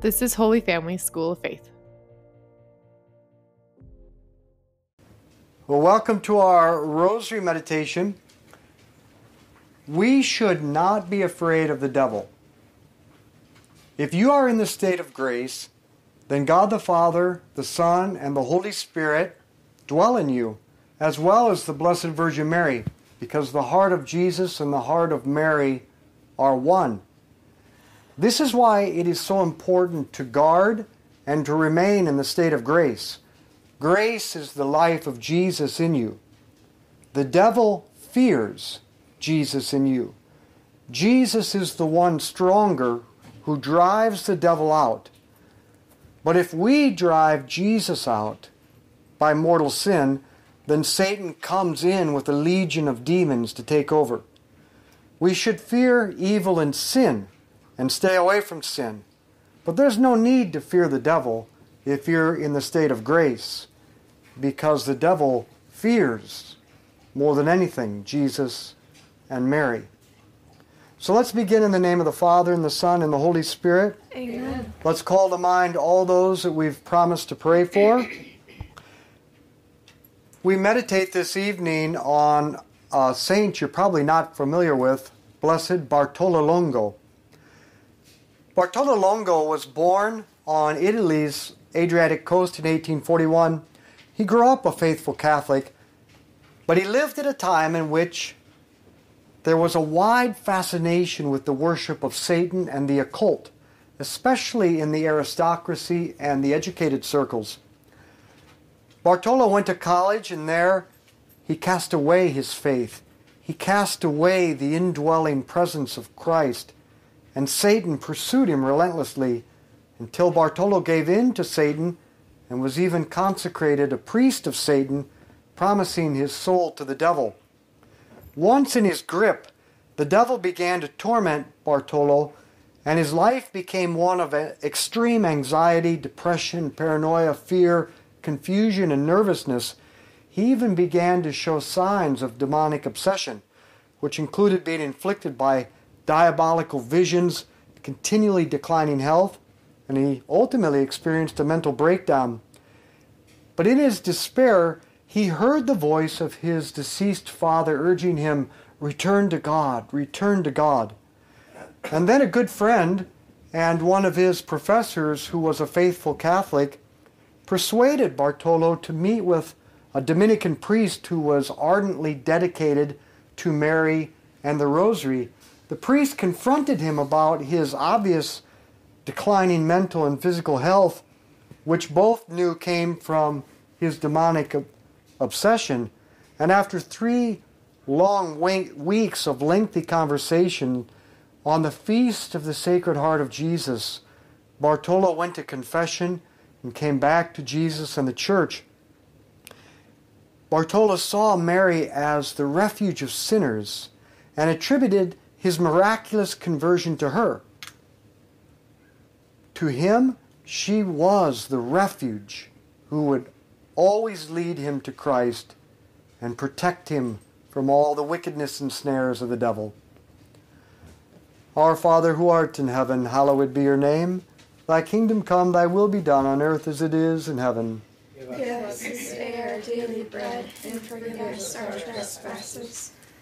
This is Holy Family School of Faith. Well, welcome to our Rosary meditation. We should not be afraid of the devil. If you are in the state of grace, then God the Father, the Son, and the Holy Spirit dwell in you, as well as the Blessed Virgin Mary, because the heart of Jesus and the heart of Mary are one. This is why it is so important to guard and to remain in the state of grace. Grace is the life of Jesus in you. The devil fears Jesus in you. Jesus is the one stronger who drives the devil out. But if we drive Jesus out by mortal sin, then Satan comes in with a legion of demons to take over. We should fear evil and sin and stay away from sin. But there's no need to fear the devil if you're in the state of grace, because the devil fears more than anything Jesus and Mary. So let's begin in the name of the Father, and the Son, and the Holy Spirit. Amen. Let's call to mind all those that we've promised to pray for. We meditate this evening on a saint you're probably not familiar with, Blessed Bartolo Longo. Bartolo Longo was born on Italy's Adriatic coast in 1841. He grew up a faithful Catholic, but he lived at a time in which there was a wide fascination with the worship of Satan and the occult, especially in the aristocracy and the educated circles. Bartolo went to college, and there he cast away his faith. He cast away the indwelling presence of Christ and Satan pursued him relentlessly until Bartolo gave in to Satan and was even consecrated a priest of Satan, promising his soul to the devil. Once in his grip, the devil began to torment Bartolo, and his life became one of uh, extreme anxiety, depression, paranoia, fear, confusion, and nervousness. He even began to show signs of demonic obsession, which included being inflicted by diabolical visions, continually declining health, and he ultimately experienced a mental breakdown. But in his despair, he heard the voice of his deceased father urging him, Return to God, return to God. And then a good friend and one of his professors, who was a faithful Catholic, persuaded Bartolo to meet with a Dominican priest who was ardently dedicated to Mary and the Rosary the priest confronted him about his obvious declining mental and physical health, which both knew came from his demonic obsession. And after three long weeks of lengthy conversation on the feast of the Sacred Heart of Jesus, Bartolo went to confession and came back to Jesus and the church. Bartolo saw Mary as the refuge of sinners and attributed his miraculous conversion to her. To him, she was the refuge who would always lead him to Christ and protect him from all the wickedness and snares of the devil. Our Father who art in heaven, hallowed be your name. Thy kingdom come, thy will be done on earth as it is in heaven. Give us this day our daily bread, and forgive us our trespasses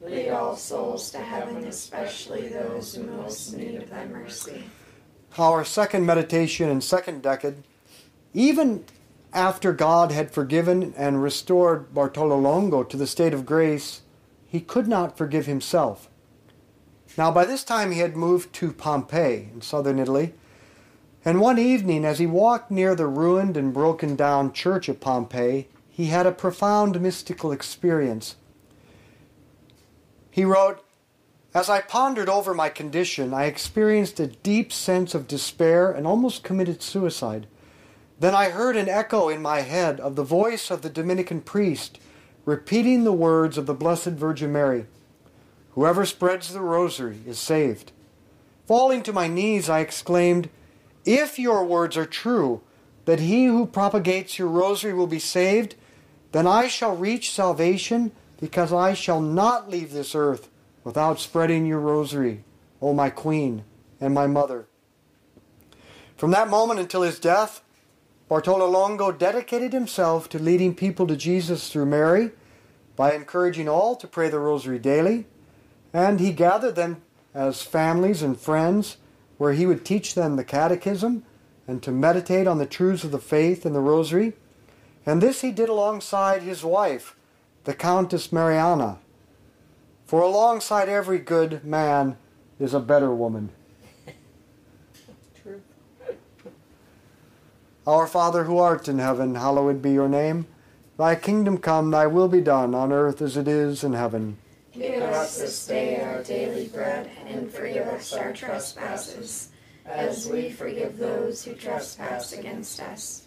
Lead all souls to heaven, especially those in most need of thy mercy. our second meditation and second decade, even after God had forgiven and restored Bartolo Longo to the state of grace, he could not forgive himself. Now, by this time, he had moved to Pompeii in southern Italy, and one evening, as he walked near the ruined and broken down church of Pompeii, he had a profound mystical experience. He wrote, as I pondered over my condition, I experienced a deep sense of despair and almost committed suicide. Then I heard an echo in my head of the voice of the Dominican priest repeating the words of the Blessed Virgin Mary Whoever spreads the rosary is saved. Falling to my knees, I exclaimed, If your words are true, that he who propagates your rosary will be saved, then I shall reach salvation because I shall not leave this earth without spreading your rosary, O my queen and my mother. From that moment until his death, Bartolo Longo dedicated himself to leading people to Jesus through Mary by encouraging all to pray the rosary daily, and he gathered them as families and friends where he would teach them the catechism and to meditate on the truths of the faith and the rosary. And this he did alongside his wife, the Countess Marianna. For alongside every good man is a better woman. True. Our Father who art in heaven, hallowed be your name. Thy kingdom come, thy will be done, on earth as it is in heaven. Give us this day our daily bread, and forgive us our trespasses, as we forgive those who trespass against us.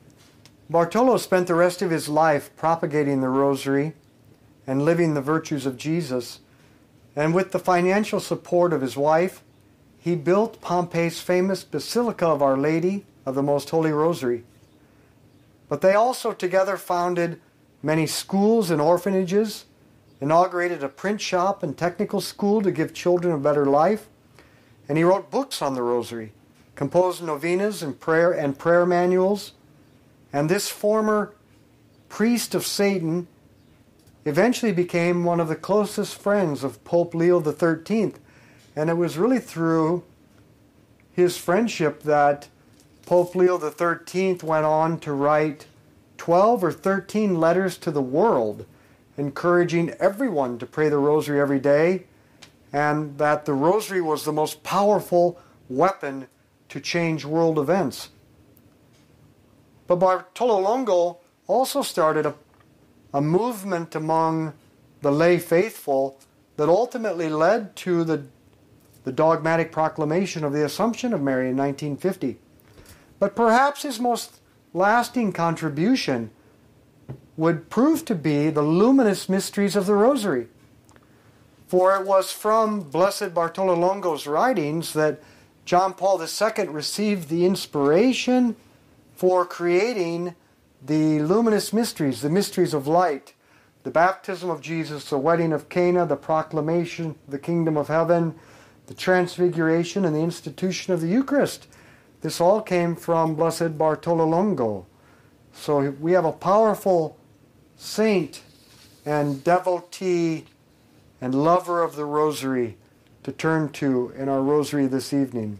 Bartolo spent the rest of his life propagating the rosary and living the virtues of Jesus. And with the financial support of his wife, he built Pompeii's famous Basilica of Our Lady of the Most Holy Rosary. But they also together founded many schools and orphanages, inaugurated a print shop and technical school to give children a better life, and he wrote books on the Rosary, composed novenas and prayer and prayer manuals. And this former priest of Satan eventually became one of the closest friends of Pope Leo XIII. And it was really through his friendship that Pope Leo XIII went on to write 12 or 13 letters to the world, encouraging everyone to pray the rosary every day, and that the rosary was the most powerful weapon to change world events. But Bartolo Longo also started a, a movement among the lay faithful that ultimately led to the, the dogmatic proclamation of the Assumption of Mary in 1950. But perhaps his most lasting contribution would prove to be the luminous mysteries of the Rosary. For it was from Blessed Bartolo Longo's writings that John Paul II received the inspiration for creating the luminous mysteries, the mysteries of light, the baptism of Jesus, the wedding of Cana, the proclamation the kingdom of heaven, the transfiguration, and the institution of the Eucharist. This all came from Blessed Bartolo Longo. So we have a powerful saint and devotee and lover of the rosary to turn to in our rosary this evening.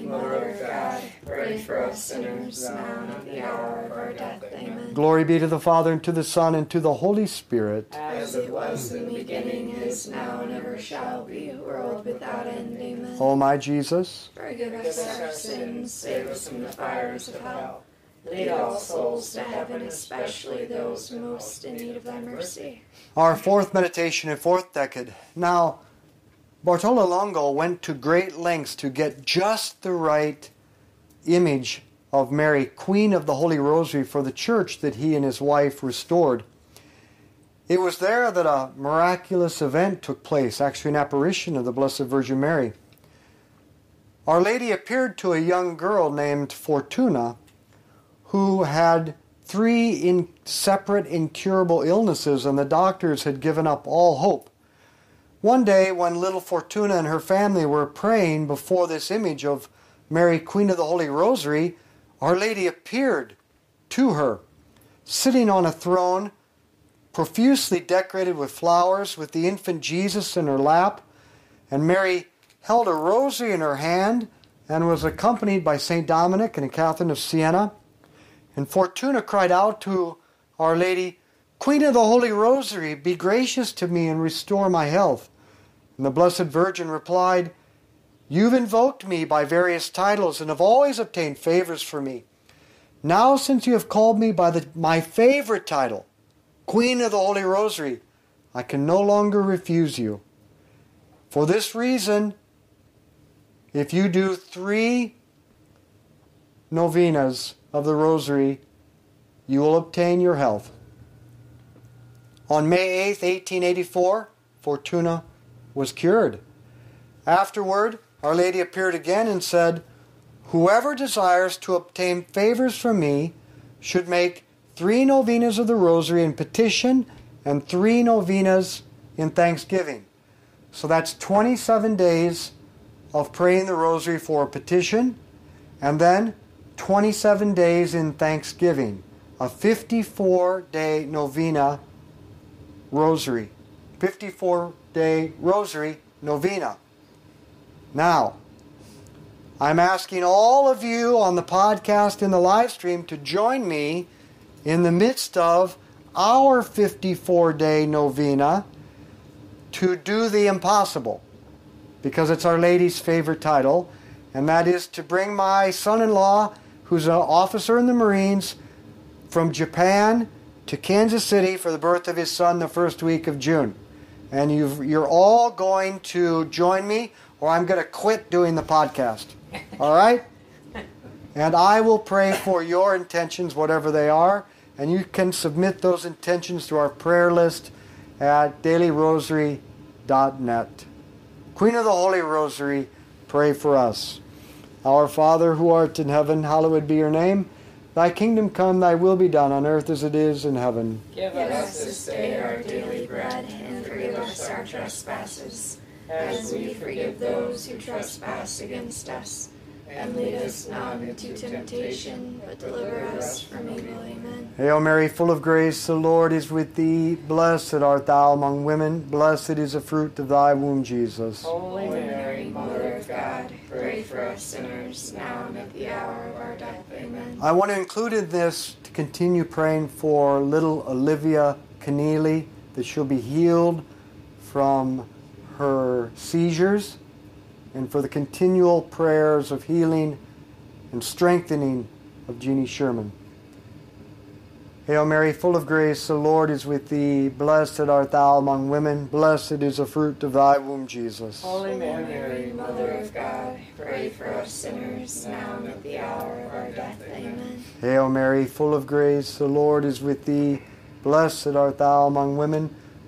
God, pray for us sinners, now and at the hour of our death. Amen. Glory be to the Father, and to the Son, and to the Holy Spirit. As it was in the beginning, is now, and ever shall be, world without end. Amen. O my Jesus, Forgive us our sins, save us from the fires of hell. Lead all souls to heaven, especially those most in need of thy mercy. our fourth meditation and fourth decade. Now, Bartolo Longo went to great lengths to get just the right image of Mary, Queen of the Holy Rosary, for the church that he and his wife restored. It was there that a miraculous event took place, actually, an apparition of the Blessed Virgin Mary. Our Lady appeared to a young girl named Fortuna who had three in separate incurable illnesses, and the doctors had given up all hope. One day, when little Fortuna and her family were praying before this image of Mary, Queen of the Holy Rosary, Our Lady appeared to her, sitting on a throne, profusely decorated with flowers, with the infant Jesus in her lap, and Mary held a rosary in her hand and was accompanied by St. Dominic and Catherine of Siena. And Fortuna cried out to Our Lady, Queen of the Holy Rosary, be gracious to me and restore my health. And the Blessed Virgin replied, You've invoked me by various titles and have always obtained favors for me. Now, since you have called me by the, my favorite title, Queen of the Holy Rosary, I can no longer refuse you. For this reason, if you do three novenas of the Rosary, you will obtain your health. On May 8, 1884, Fortuna was cured. Afterward, Our Lady appeared again and said, Whoever desires to obtain favors from me should make three novenas of the Rosary in petition and three novenas in thanksgiving. So that's 27 days of praying the Rosary for a petition, and then 27 days in thanksgiving. A 54 day novena rosary. 54 day rosary novena. Now, I'm asking all of you on the podcast and the live stream to join me in the midst of our 54 day novena to do the impossible because it's Our Lady's favorite title, and that is to bring my son in law, who's an officer in the Marines, from Japan to Kansas City for the birth of his son the first week of June. And you've, you're all going to join me, or I'm going to quit doing the podcast. All right? And I will pray for your intentions, whatever they are, and you can submit those intentions to our prayer list at dailyrosary.net. Queen of the Holy Rosary, pray for us. Our Father who art in heaven, hallowed be your name. Thy kingdom come, thy will be done on earth as it is in heaven. Give us this day our daily bread, and forgive us our trespasses, as we forgive those who trespass against us. And lead us not into temptation, but deliver us from evil. Amen. Hail Mary, full of grace, the Lord is with thee. Blessed art thou among women. Blessed is the fruit of thy womb, Jesus. Holy Mary, Mother of God, pray for us sinners, now and at the hour of our death. Amen. I want to include in this to continue praying for little Olivia Keneally, that she'll be healed from her seizures, and for the continual prayers of healing and strengthening of Jeannie Sherman. Hail Mary, full of grace, the Lord is with thee. Blessed art thou among women. Blessed is the fruit of thy womb, Jesus. Holy Mary, Mother of God, pray for us sinners, now and at the hour of our death. Amen. Hail Mary, full of grace, the Lord is with thee. Blessed art thou among women.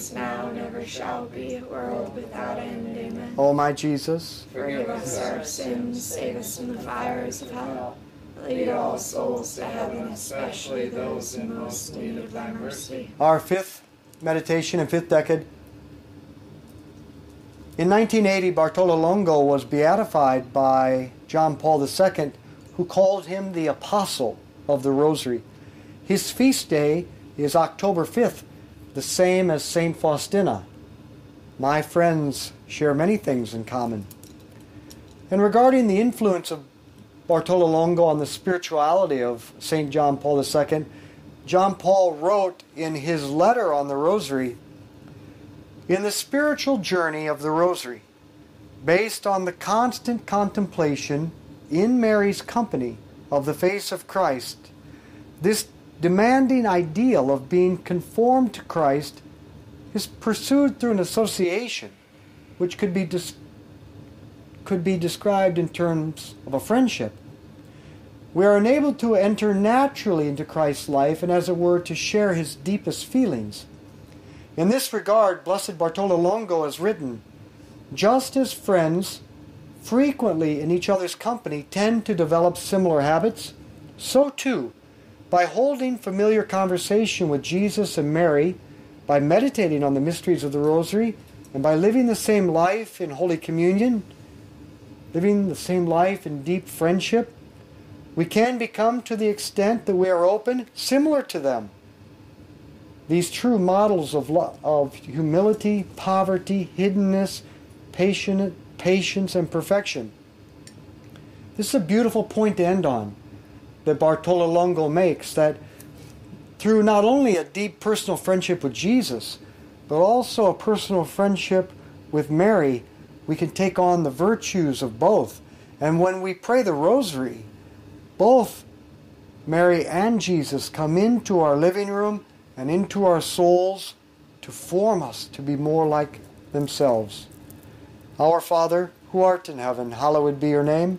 is now, and ever shall be, world without end. Amen. O my Jesus, Forgive us our sins, save us from the fires of hell. Lead all souls to heaven, especially those in most need of thy mercy. our fifth meditation and fifth decade. In 1980, Bartolo Longo was beatified by John Paul II, who called him the Apostle of the Rosary. His feast day is October 5th, the same as St. Faustina. My friends share many things in common. And regarding the influence of Bartolo Longo on the spirituality of St. John Paul II, John Paul wrote in his letter on the Rosary In the spiritual journey of the Rosary, based on the constant contemplation in Mary's company of the face of Christ, this demanding ideal of being conformed to Christ is pursued through an association which could be, could be described in terms of a friendship. We are enabled to enter naturally into Christ's life and, as it were, to share his deepest feelings. In this regard, Blessed Bartolo Longo has written Just as friends frequently in each other's company tend to develop similar habits, so too, by holding familiar conversation with Jesus and Mary, by meditating on the mysteries of the Rosary, and by living the same life in Holy Communion, living the same life in deep friendship, we can become, to the extent that we are open, similar to them. These true models of, of humility, poverty, hiddenness, patient, patience, and perfection. This is a beautiful point to end on that Bartolo Longo makes that through not only a deep personal friendship with Jesus, but also a personal friendship with Mary, we can take on the virtues of both. And when we pray the rosary, both Mary and Jesus come into our living room and into our souls to form us to be more like themselves. Our Father, who art in heaven, hallowed be your name.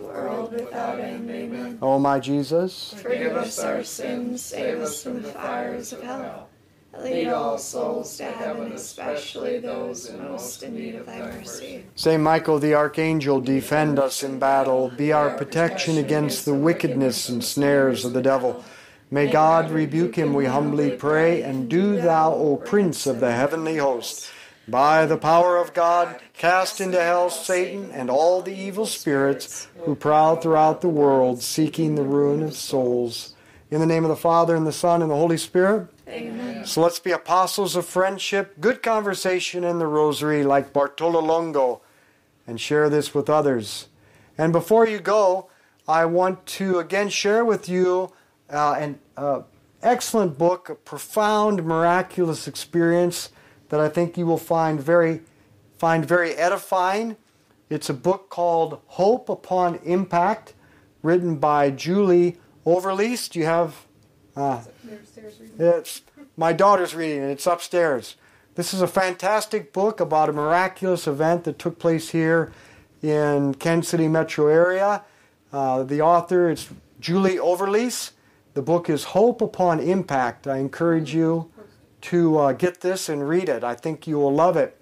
world without end. Amen. O my Jesus, Forgive us our sins, save us from the fires of hell. Lead all souls to heaven, especially those most in need of thy mercy. Saint Michael the Archangel, defend us in battle. Be our protection against the wickedness and snares of the devil. May God rebuke him, we humbly pray, and do thou, O Prince of the heavenly host, by the power of God, cast into hell Satan and all the evil spirits who prowl throughout the world, seeking the ruin of souls. In the name of the Father, and the Son, and the Holy Spirit. Amen. So let's be apostles of friendship, good conversation, and the rosary like Bartolo Longo, and share this with others. And before you go, I want to again share with you uh, an uh, excellent book, a profound, miraculous experience that I think you will find very, find very edifying. It's a book called Hope Upon Impact, written by Julie Overlease. Do you have? Uh, it's my daughter's reading it. It's upstairs. This is a fantastic book about a miraculous event that took place here in Kansas City metro area. Uh, the author is Julie Overlease. The book is Hope Upon Impact. I encourage you to uh, get this and read it. I think you will love it.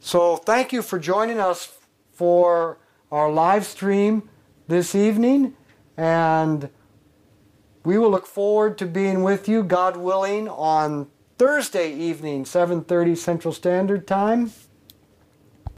So thank you for joining us for our live stream this evening, and we will look forward to being with you, God willing, on Thursday evening, 7:30 Central Standard Time.